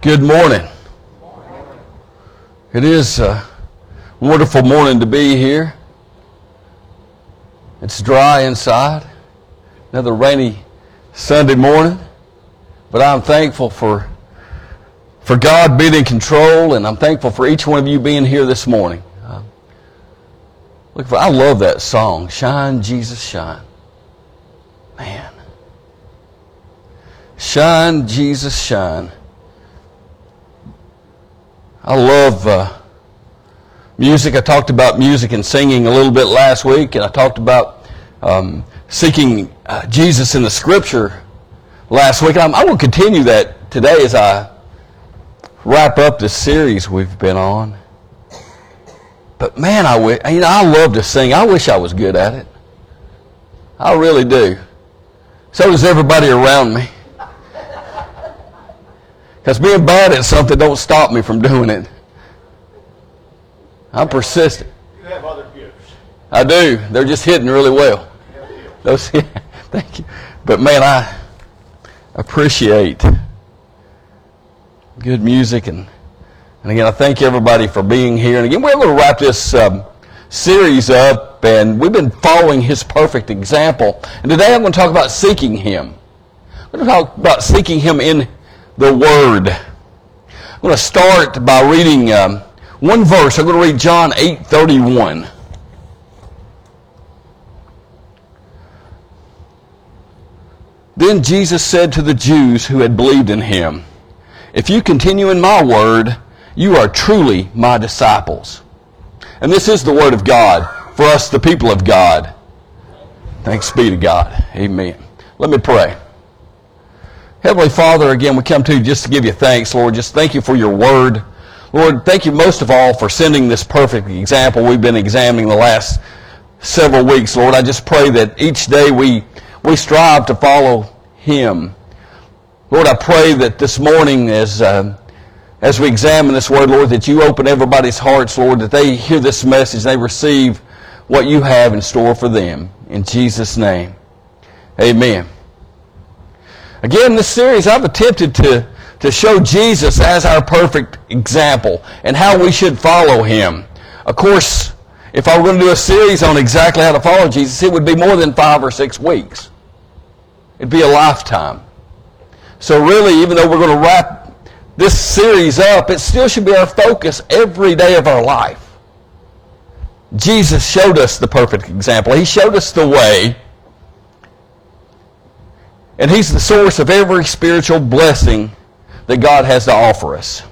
Good morning. It is a wonderful morning to be here. It's dry inside. Another rainy Sunday morning. But I'm thankful for, for God being in control, and I'm thankful for each one of you being here this morning. Uh, look I love that song, Shine, Jesus, Shine. Man. Shine, Jesus, shine. I love uh, music. I talked about music and singing a little bit last week, and I talked about um, seeking uh, Jesus in the Scripture last week. I'm, I will continue that today as I wrap up the series we've been on. But man, I wish, you know, I love to sing. I wish I was good at it. I really do. So does everybody around me. Because being bad at something don't stop me from doing it. I'm persistent. You have other gifts. I do. They're just hidden really well. Those, thank you. But man, I appreciate good music and and again, I thank everybody for being here. And again, we're going to wrap this um, series up, and we've been following His perfect example. And today I'm going to talk about seeking Him. I'm going to talk about seeking Him in the Word. I'm going to start by reading um, one verse. I'm going to read John 8:31. Then Jesus said to the Jews who had believed in him, If you continue in my word, you are truly my disciples. And this is the word of God for us, the people of God. Thanks be to God. Amen. Let me pray. Heavenly Father, again, we come to you just to give you thanks, Lord. Just thank you for your word. Lord, thank you most of all for sending this perfect example we've been examining the last several weeks, Lord. I just pray that each day we, we strive to follow him. Lord, I pray that this morning as, uh, as we examine this word, Lord, that you open everybody's hearts, Lord, that they hear this message, they receive what you have in store for them. In Jesus' name, amen. Again, in this series, I've attempted to, to show Jesus as our perfect example and how we should follow him. Of course, if I were going to do a series on exactly how to follow Jesus, it would be more than five or six weeks. It'd be a lifetime. So really, even though we're going to wrap this series up, it still should be our focus every day of our life. Jesus showed us the perfect example. He showed us the way and He's the source of every spiritual blessing that God has to offer us.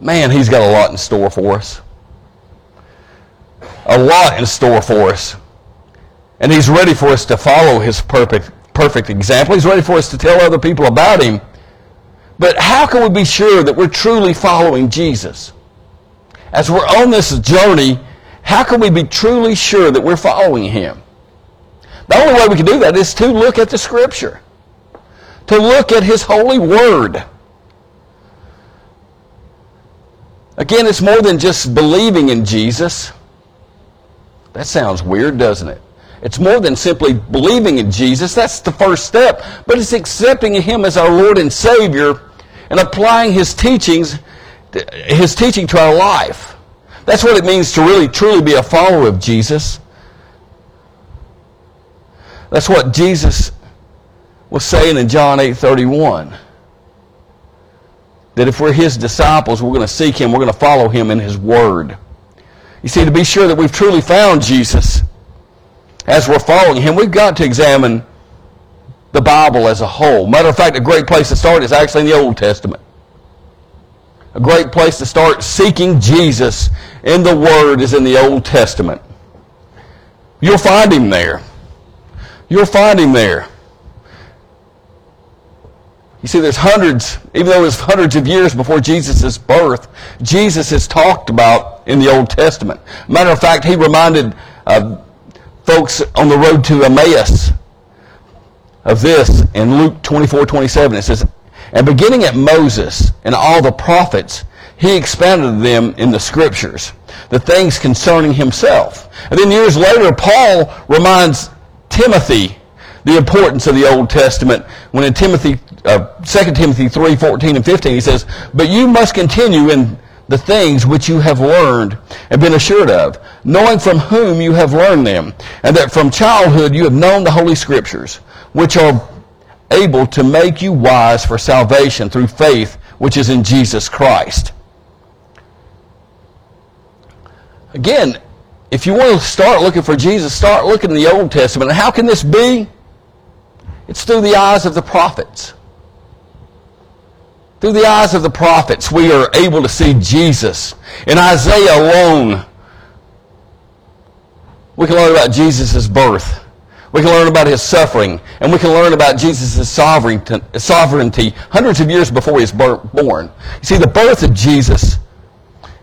Man, He's got a lot in store for us. A lot in store for us. And He's ready for us to follow His perfect, perfect example. He's ready for us to tell other people about Him. But how can we be sure that we're truly following Jesus? As we're on this journey, how can we be truly sure that we're following him? The only way we can do that is to look at the scripture, to look at his holy word. Again, it's more than just believing in Jesus. That sounds weird, doesn't it? It's more than simply believing in Jesus. That's the first step. But it's accepting him as our Lord and Savior and applying his teachings his teaching to our life. That's what it means to really truly be a follower of Jesus. That's what Jesus was saying in John 8:31. That if we're his disciples, we're going to seek him, we're going to follow him in his word. You see, to be sure that we've truly found Jesus as we're following him, we've got to examine the Bible as a whole. Matter of fact, a great place to start is actually in the Old Testament a great place to start seeking Jesus in the Word is in the Old Testament. You'll find him there. You'll find him there. You see, there's hundreds, even though it's hundreds of years before Jesus' birth, Jesus is talked about in the Old Testament. Matter of fact, he reminded uh, folks on the road to Emmaus of this in Luke 24, 27. It says, And beginning at Moses and all the prophets, he expounded them in the scriptures, the things concerning himself. And then years later, Paul reminds Timothy the importance of the Old Testament when in Timothy, uh, 2 Timothy 3, 14 and 15, he says, But you must continue in the things which you have learned and been assured of, knowing from whom you have learned them, and that from childhood you have known the Holy Scriptures, which are able to make you wise for salvation through faith which is in Jesus Christ. Again, if you want to start looking for Jesus, start looking in the Old Testament. And how can this be? It's through the eyes of the prophets. Through the eyes of the prophets, we are able to see Jesus. In Isaiah alone, we can learn about Jesus' birth. We can learn about his suffering. And we can learn about Jesus' sovereignty hundreds of years before he was born. You see, the birth of Jesus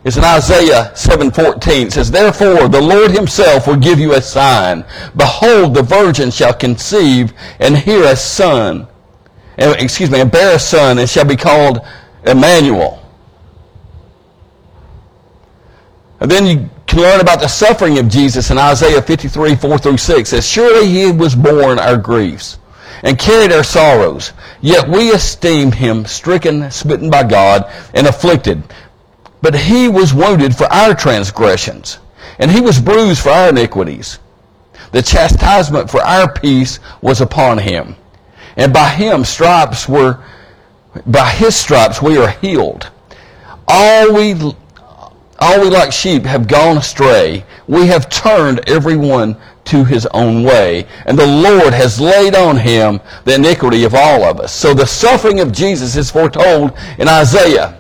is in Isaiah 7:14. It says, Therefore the Lord himself will give you a sign. Behold, the virgin shall conceive and hear a son excuse me, and bear a son, and shall be called Emmanuel. And then you can learn about the suffering of Jesus in Isaiah 53, 4 through 6. As surely he was borne our griefs and carried our sorrows. Yet we esteemed him stricken, smitten by God, and afflicted. But he was wounded for our transgressions, and he was bruised for our iniquities. The chastisement for our peace was upon him and by him stripes were, by his stripes we are healed. All we, all we like sheep have gone astray. We have turned everyone to his own way. And the Lord has laid on him the iniquity of all of us. So the suffering of Jesus is foretold in Isaiah.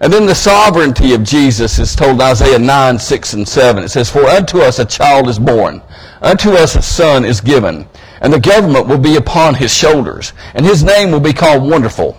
And then the sovereignty of Jesus is told in Isaiah 9, 6, and 7. It says, For unto us a child is born, unto us a son is given, and the government will be upon his shoulders, and his name will be called Wonderful,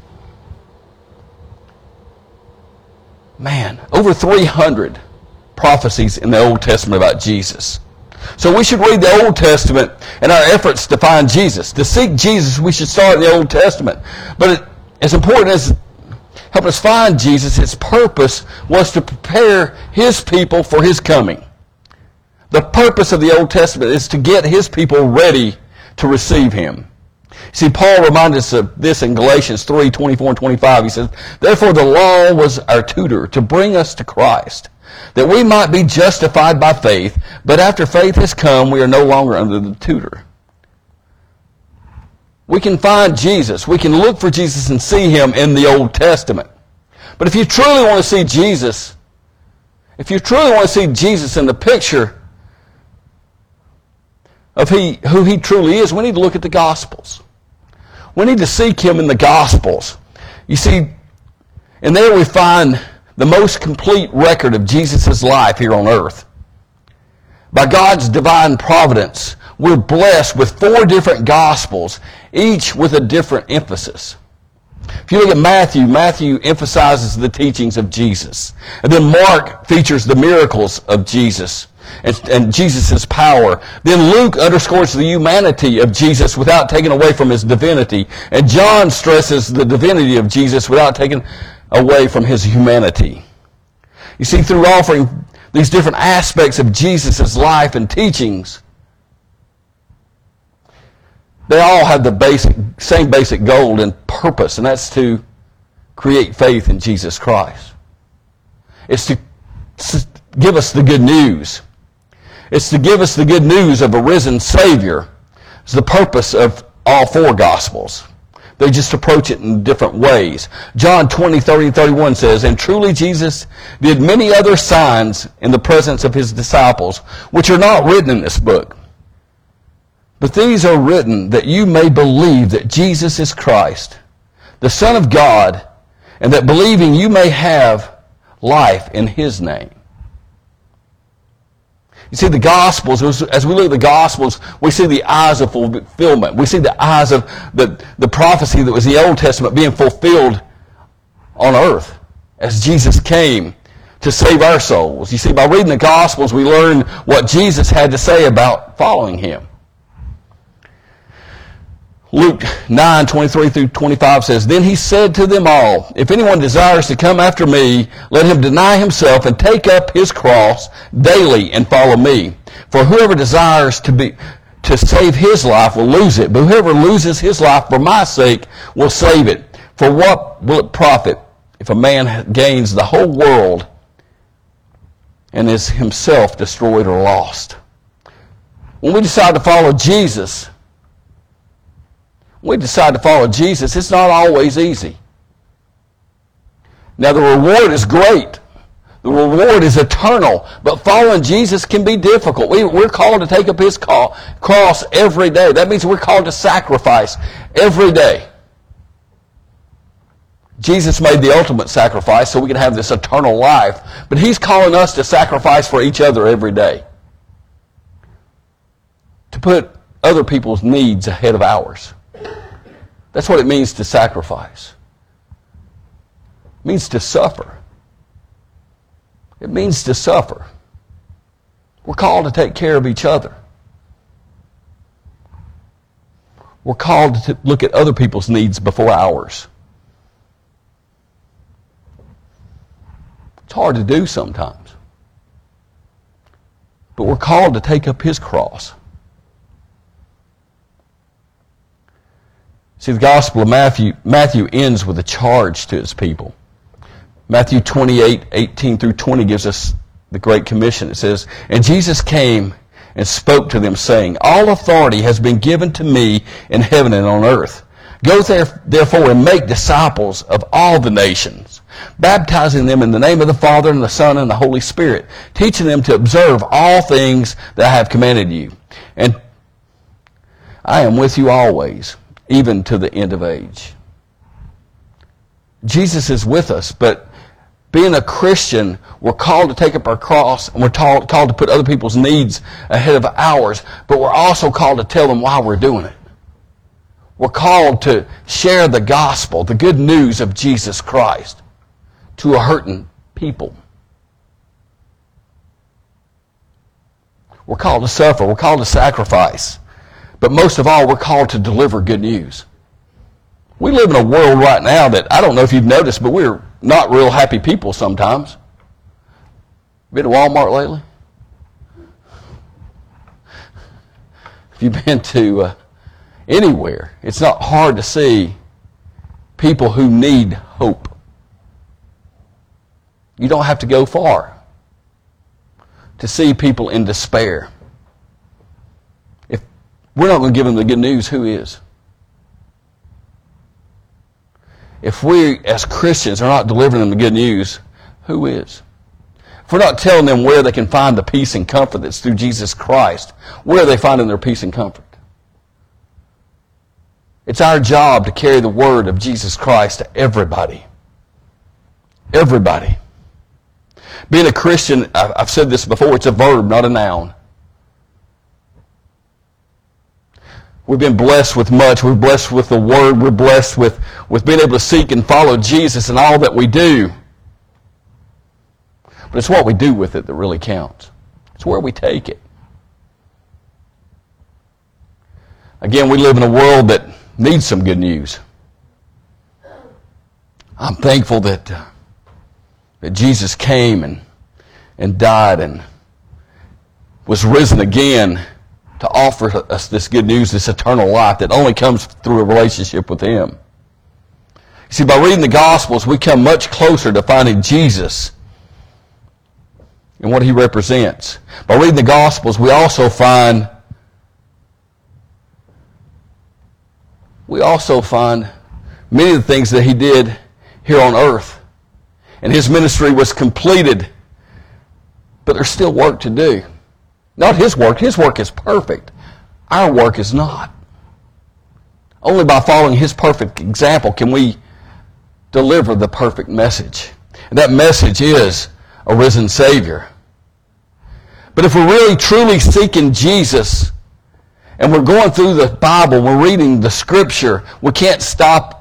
Man, over 300 prophecies in the Old Testament about Jesus. So we should read the Old Testament in our efforts to find Jesus. To seek Jesus, we should start in the Old Testament. But it, as important as helping us find Jesus, his purpose was to prepare his people for his coming. The purpose of the Old Testament is to get his people ready to receive him. See, Paul reminds us of this in Galatians 3, 24 and 25. He says, Therefore the law was our tutor to bring us to Christ, that we might be justified by faith, but after faith has come, we are no longer under the tutor. We can find Jesus. We can look for Jesus and see him in the Old Testament. But if you truly want to see Jesus, if you truly want to see Jesus in the picture of he, who he truly is, we need to look at the Gospels. We need to seek him in the Gospels. You see, and there we find the most complete record of Jesus' life here on earth. By God's divine providence, we're blessed with four different Gospels, each with a different emphasis. If you look at Matthew, Matthew emphasizes the teachings of Jesus. And then Mark features the miracles of Jesus and, and Jesus' power. Then Luke underscores the humanity of Jesus without taking away from his divinity. And John stresses the divinity of Jesus without taking away from his humanity. You see, through offering these different aspects of Jesus' life and teachings, they all have the basic, same basic goal and purpose, and that's to create faith in Jesus Christ. It's to give us the good news. It's to give us the good news of a risen Savior. It's the purpose of all four Gospels. They just approach it in different ways. John 20, 30, 31 says, And truly Jesus did many other signs in the presence of his disciples, which are not written in this book. But these are written that you may believe that Jesus is Christ, the Son of God, and that believing you may have life in His name. You see, the Gospels, as we look at the Gospels, we see the eyes of fulfillment. We see the eyes of the, the prophecy that was the Old Testament being fulfilled on earth as Jesus came to save our souls. You see, by reading the Gospels, we learn what Jesus had to say about following Him. Luke 9, 23 through 25 says, Then he said to them all, If anyone desires to come after me, let him deny himself and take up his cross daily and follow me. For whoever desires to be, to save his life will lose it, but whoever loses his life for my sake will save it. For what will it profit if a man gains the whole world and is himself destroyed or lost? When we decide to follow Jesus, we decide to follow Jesus, it's not always easy. Now, the reward is great. The reward is eternal, but following Jesus can be difficult. We, are called to take up His call, cross every day. That means we're called to sacrifice every day. Jesus made the ultimate sacrifice so we can have this eternal life, but He's calling us to sacrifice for each other every day. To put other people's needs ahead of ours. That's what it means to sacrifice. It means to suffer. It means to suffer. We're called to take care of each other. We're called to look at other people's needs before ours. It's hard to do sometimes. But we're called to take up his cross. See, the Gospel of Matthew, Matthew ends with a charge to his people. Matthew 28, 18 through 20 gives us the Great Commission. It says, And Jesus came and spoke to them, saying, All authority has been given to me in heaven and on earth. Go there, therefore and make disciples of all the nations, baptizing them in the name of the Father and the Son and the Holy Spirit, teaching them to observe all things that I have commanded you. And I am with you always even to the end of age. Jesus is with us, but being a Christian, we're called to take up our cross and we're taught, called to put other people's needs ahead of ours, but we're also called to tell them why we're doing it. We're called to share the gospel, the good news of Jesus Christ to a hurting people. We're called to suffer. We're called to sacrifice. But most of all, we're called to deliver good news. We live in a world right now that I don't know if you've noticed, but we're not real happy people sometimes. Been to Walmart lately? If you've been to uh, anywhere, it's not hard to see people who need hope. You don't have to go far to see people in despair. We're not going to give them the good news. Who is? If we, as Christians, are not delivering them the good news, who is? If we're not telling them where they can find the peace and comfort that's through Jesus Christ, where are they finding their peace and comfort? It's our job to carry the word of Jesus Christ to everybody. Everybody. Being a Christian, I've said this before, it's a verb, not a noun. We've been blessed with much. We're blessed with the Word. We're blessed with, with being able to seek and follow Jesus in all that we do. But it's what we do with it that really counts. It's where we take it. Again, we live in a world that needs some good news. I'm thankful that, uh, that Jesus came and, and died and was risen again to offer us this good news, this eternal life that only comes through a relationship with Him. You See, by reading the Gospels, we come much closer to finding Jesus and what He represents. By reading the Gospels, we also find we also find many of the things that He did here on earth. And His ministry was completed, but there's still work to do. Not his work. His work is perfect. Our work is not. Only by following his perfect example can we deliver the perfect message. And that message is a risen Savior. But if we're really truly seeking Jesus and we're going through the Bible, we're reading the Scripture, we can't stop.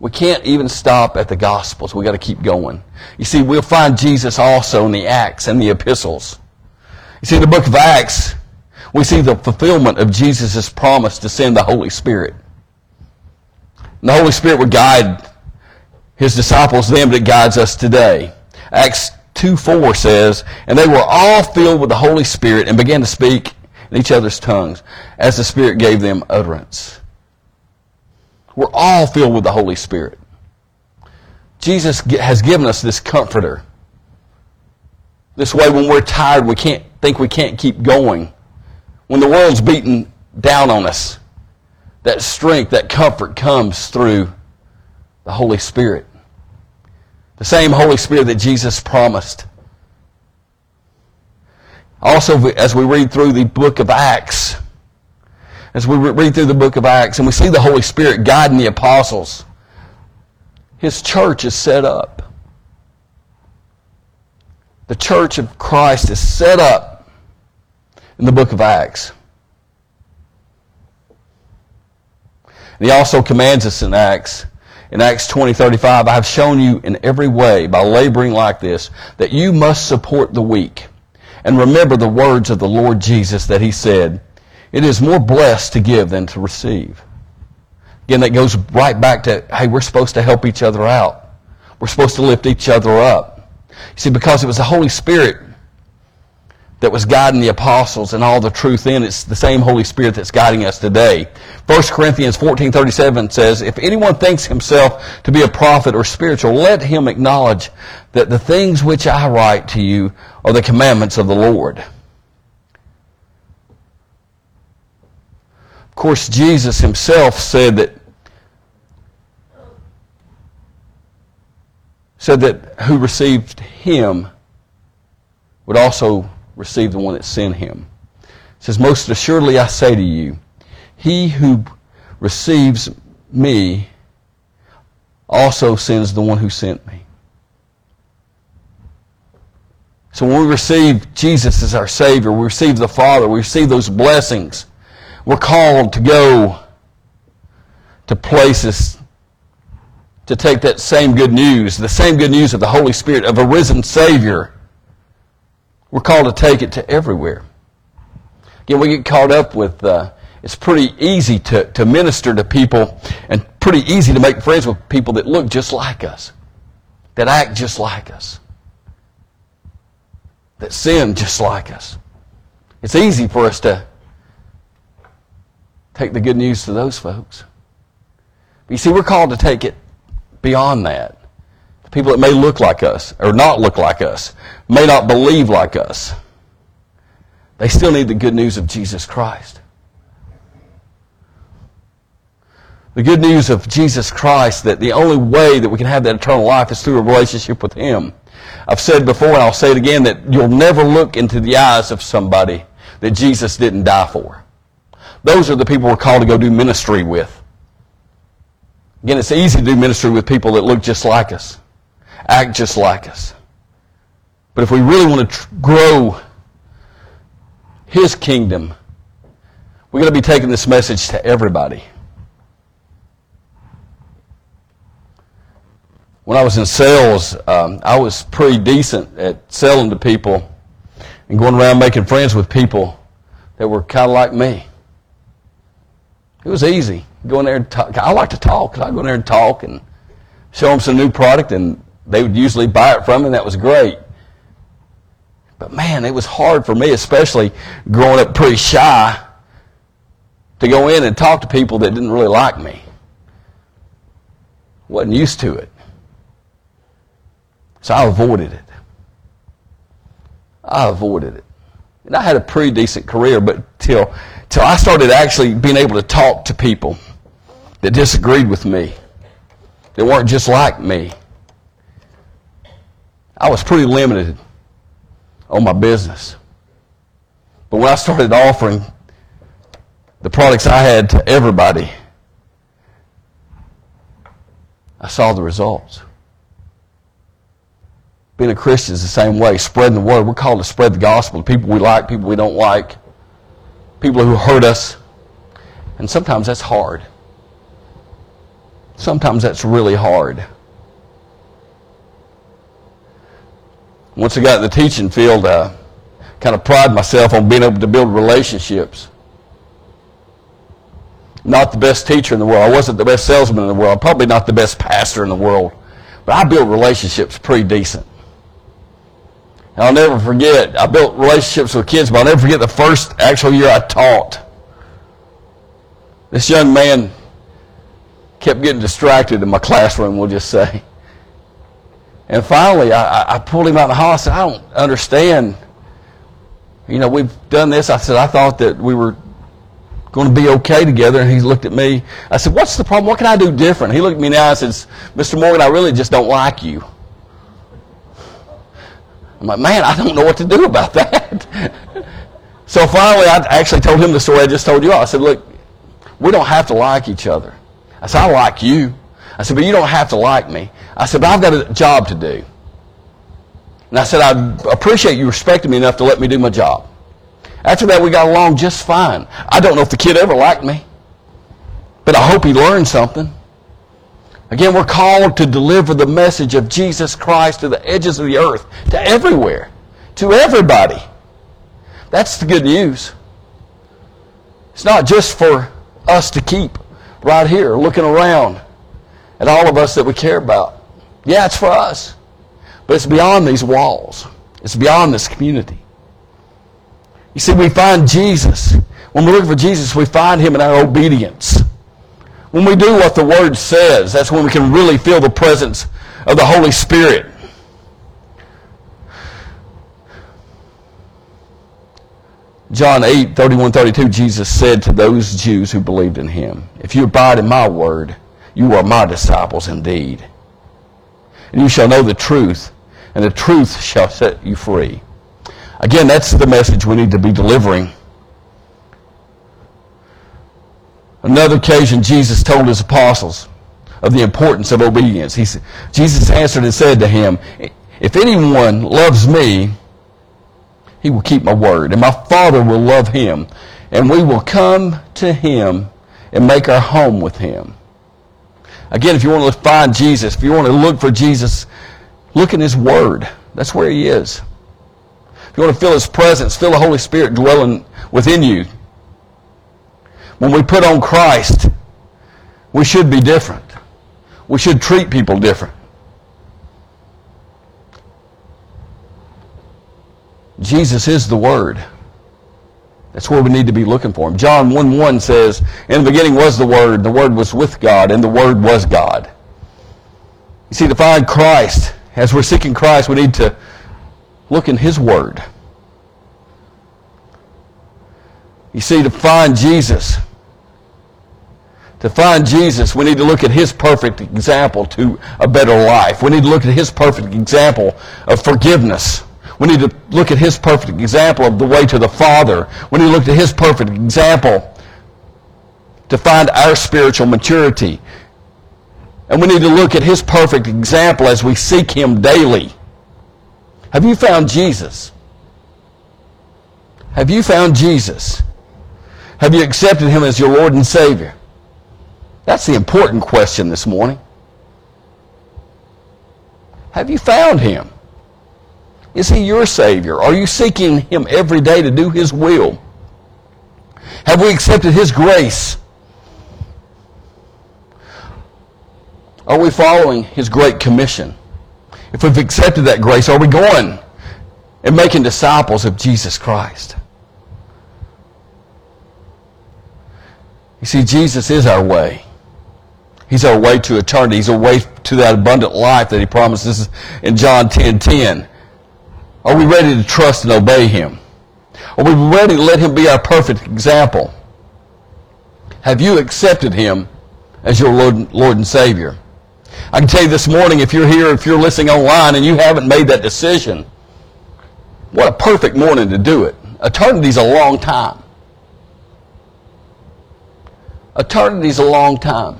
We can't even stop at the Gospels. We've got to keep going. You see, we'll find Jesus also in the Acts and the epistles. You see, in the book of Acts, we see the fulfillment of Jesus' promise to send the Holy Spirit. And the Holy Spirit would guide his disciples, them that guides us today. Acts 2 4 says, And they were all filled with the Holy Spirit and began to speak in each other's tongues as the Spirit gave them utterance. We're all filled with the Holy Spirit. Jesus has given us this comforter. This way, when we're tired, we can't think we can't keep going. When the world's beating down on us, that strength, that comfort comes through the Holy Spirit. The same Holy Spirit that Jesus promised. Also, as we read through the book of Acts, as we read through the book of Acts and we see the Holy Spirit guiding the apostles, his church is set up. The church of Christ is set up in the book of Acts. And he also commands us in Acts in Acts 20, 35, I have shown you in every way by laboring like this that you must support the weak. And remember the words of the Lord Jesus that he said, it is more blessed to give than to receive. Again, that goes right back to, hey, we're supposed to help each other out. We're supposed to lift each other up. You see, because it was the Holy Spirit that was guiding the apostles and all the truth in. It's the same Holy Spirit that's guiding us today. 1 Corinthians 14:37 says, "If anyone thinks himself to be a prophet or spiritual, let him acknowledge that the things which I write to you are the commandments of the Lord." Of course, Jesus himself said that said that who received him would also receive the one that sent him. It says, Most assuredly I say to you, he who receives me also sends the one who sent me. So when we receive Jesus as our Savior, we receive the Father, we receive those blessings. We're called to go to places to take that same good news, the same good news of the Holy Spirit, of a risen Savior, we're called to take it to everywhere. Again, we get caught up with, uh, it's pretty easy to, to minister to people and pretty easy to make friends with people that look just like us, that act just like us, that sin just like us. It's easy for us to take the good news to those folks. But you see, we're called to take it beyond that people that may look like us or not look like us, may not believe like us. They still need the good news of Jesus Christ. The good news of Jesus Christ that the only way that we can have that eternal life is through a relationship with Him. I've said before and I'll say it again that you'll never look into the eyes of somebody that Jesus didn't die for. Those are the people we're called to go do ministry with. Again, it's easy to do ministry with people that look just like us act just like us. But if we really want to tr- grow His kingdom, we're going to be taking this message to everybody. When I was in sales, um, I was pretty decent at selling to people and going around making friends with people that were kind of like me. It was easy. Go in there and talk. I like to talk. I go in there and talk and show them some new product, and they would usually buy it from me, and that was great. But man, it was hard for me, especially growing up pretty shy, to go in and talk to people that didn't really like me. Wasn't used to it. So I avoided it. I avoided it. And I had a pretty decent career, but till, till I started actually being able to talk to people that disagreed with me, that weren't just like me. I was pretty limited on my business. But when I started offering the products I had to everybody, I saw the results. Being a Christian is the same way, spreading the word. We're called to spread the gospel to people we like, people we don't like, people who hurt us. And sometimes that's hard. Sometimes that's really hard. Once I got in the teaching field, I kind of pride myself on being able to build relationships. Not the best teacher in the world. I wasn't the best salesman in the world. Probably not the best pastor in the world. But I built relationships pretty decent. And I'll never forget, I built relationships with kids, but I'll never forget the first actual year I taught. This young man kept getting distracted in my classroom, we'll just say. And finally, I, I pulled him out of the hall. I said, I don't understand. You know, we've done this. I said, I thought that we were going to be okay together. And he looked at me. I said, what's the problem? What can I do different? He looked at me now and says, Mr. Morgan, I really just don't like you. I'm like, man, I don't know what to do about that. so finally, I actually told him the story I just told you all. I said, look, we don't have to like each other. I said, I like you. I said, but you don't have to like me. I said, but I've got a job to do. And I said, I appreciate you respecting me enough to let me do my job. After that, we got along just fine. I don't know if the kid ever liked me, but I hope he learned something. Again, we're called to deliver the message of Jesus Christ to the edges of the earth, to everywhere, to everybody. That's the good news. It's not just for us to keep right here looking around at all of us that we care about. Yeah, it's for us. But it's beyond these walls. It's beyond this community. You see, we find Jesus. When we look for Jesus, we find him in our obedience. When we do what the Word says, that's when we can really feel the presence of the Holy Spirit. John 8, 31, 32, Jesus said to those Jews who believed in him, If you abide in my word, you are my disciples indeed. And you shall know the truth, and the truth shall set you free. Again, that's the message we need to be delivering. Another occasion, Jesus told his apostles of the importance of obedience. He, Jesus answered and said to him, If anyone loves me, he will keep my word, and my Father will love him, and we will come to him and make our home with him. Again, if you want to find Jesus, if you want to look for Jesus, look in his word. That's where he is. If you want to feel his presence, feel the Holy Spirit dwelling within you. When we put on Christ, we should be different. We should treat people different. Jesus is the Word. That's where we need to be looking for him. John 1 1 says, In the beginning was the Word, the Word was with God, and the Word was God. You see, to find Christ, as we're seeking Christ, we need to look in His Word. You see, to find Jesus, to find Jesus, we need to look at his perfect example to a better life. We need to look at his perfect example of forgiveness. We need to look at his perfect example of the way to the Father. We need to look at his perfect example to find our spiritual maturity. And we need to look at his perfect example as we seek him daily. Have you found Jesus? Have you found Jesus? Have you accepted him as your Lord and Savior? That's the important question this morning. Have you found him? Is he your Savior? Are you seeking him every day to do his will? Have we accepted his grace? Are we following his great commission? If we've accepted that grace, are we going and making disciples of Jesus Christ? You see, Jesus is our way. He's our way to eternity. He's a way to that abundant life that he promises in John 10, 10. Are we ready to trust and obey him? Are we ready to let him be our perfect example? Have you accepted him as your Lord, Lord and Savior? I can tell you this morning, if you're here, if you're listening online and you haven't made that decision, what a perfect morning to do it. Eternity's a long time. Eternity's a long time.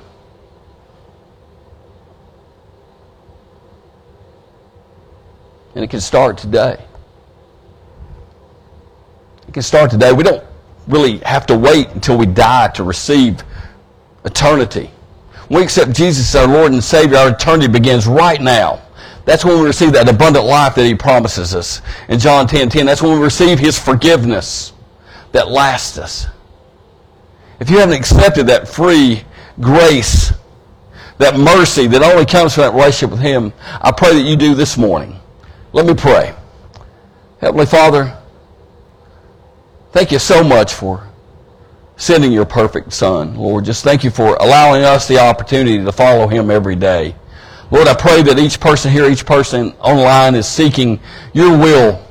And it can start today. It can start today. We don't really have to wait until we die to receive eternity. When we accept Jesus as our Lord and Savior, our eternity begins right now. That's when we receive that abundant life that He promises us. In John 10, 10, that's when we receive His forgiveness that lasts us. If you haven't accepted that free grace, that mercy that only comes from that relationship with Him, I pray that you do this morning. Let me pray. Heavenly Father, thank you so much for sending your perfect Son. Lord, just thank you for allowing us the opportunity to follow Him every day. Lord, I pray that each person here, each person online is seeking your will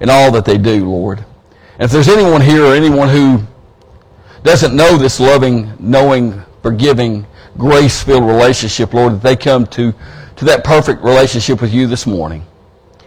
in all that they do, Lord. And if there's anyone here or anyone who doesn't know this loving, knowing, forgiving, grace-filled relationship, Lord, that they come to, to that perfect relationship with you this morning.